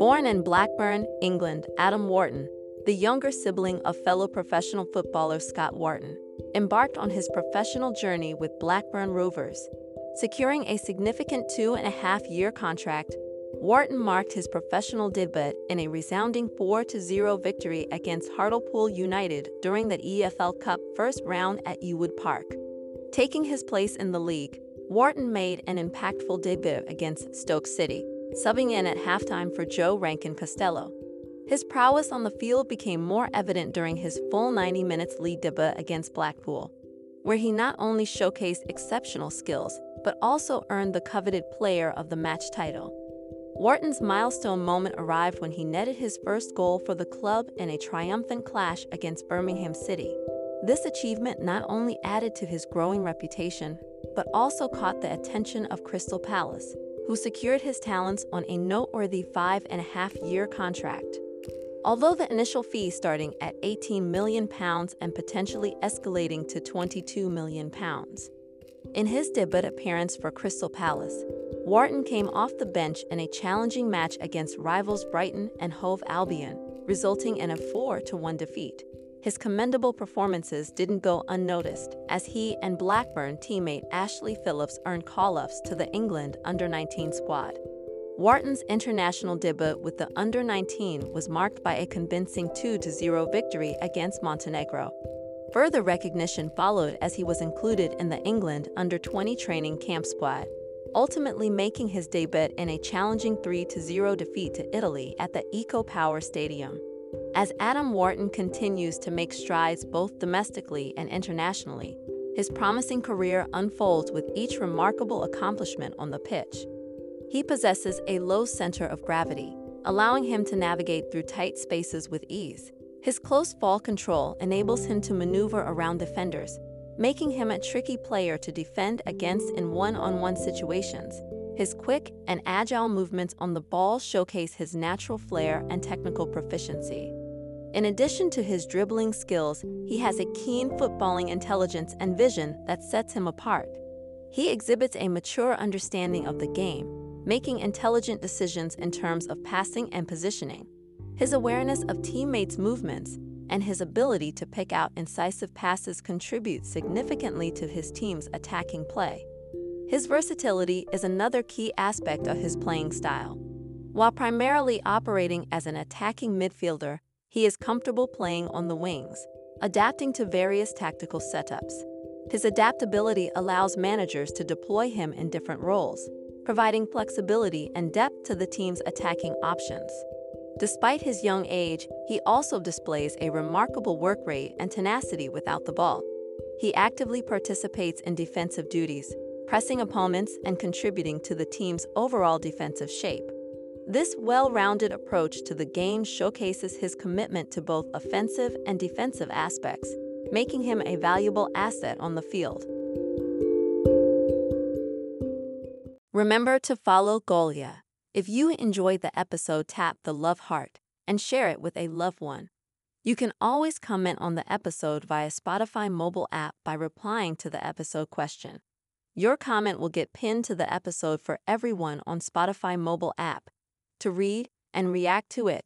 Born in Blackburn, England, Adam Wharton, the younger sibling of fellow professional footballer Scott Wharton, embarked on his professional journey with Blackburn Rovers. Securing a significant two and a half year contract, Wharton marked his professional debut in a resounding 4 0 victory against Hartlepool United during the EFL Cup first round at Ewood Park. Taking his place in the league, Wharton made an impactful debut against Stoke City, subbing in at halftime for Joe Rankin Costello. His prowess on the field became more evident during his full 90 minutes league debut against Blackpool, where he not only showcased exceptional skills, but also earned the coveted Player of the Match title. Wharton's milestone moment arrived when he netted his first goal for the club in a triumphant clash against Birmingham City. This achievement not only added to his growing reputation, but also caught the attention of Crystal Palace, who secured his talents on a noteworthy five and a half year contract. Although the initial fee starting at 18 million pounds and potentially escalating to 22 million pounds. In his debut appearance for Crystal Palace, Wharton came off the bench in a challenging match against rivals Brighton and Hove Albion, resulting in a 4 1 defeat. His commendable performances didn't go unnoticed, as he and Blackburn teammate Ashley Phillips earned call-ups to the England under-19 squad. Wharton's international debut with the under-19 was marked by a convincing 2-0 victory against Montenegro. Further recognition followed as he was included in the England under-20 training camp squad, ultimately making his debut in a challenging 3-0 defeat to Italy at the Eco Power Stadium. As Adam Wharton continues to make strides both domestically and internationally, his promising career unfolds with each remarkable accomplishment on the pitch. He possesses a low center of gravity, allowing him to navigate through tight spaces with ease. His close ball control enables him to maneuver around defenders, making him a tricky player to defend against in one on one situations. His quick and agile movements on the ball showcase his natural flair and technical proficiency. In addition to his dribbling skills, he has a keen footballing intelligence and vision that sets him apart. He exhibits a mature understanding of the game, making intelligent decisions in terms of passing and positioning. His awareness of teammates' movements and his ability to pick out incisive passes contribute significantly to his team's attacking play. His versatility is another key aspect of his playing style. While primarily operating as an attacking midfielder, he is comfortable playing on the wings, adapting to various tactical setups. His adaptability allows managers to deploy him in different roles, providing flexibility and depth to the team's attacking options. Despite his young age, he also displays a remarkable work rate and tenacity without the ball. He actively participates in defensive duties, pressing opponents and contributing to the team's overall defensive shape. This well rounded approach to the game showcases his commitment to both offensive and defensive aspects, making him a valuable asset on the field. Remember to follow Golia. If you enjoyed the episode, tap the love heart and share it with a loved one. You can always comment on the episode via Spotify mobile app by replying to the episode question. Your comment will get pinned to the episode for everyone on Spotify mobile app to read and react to it.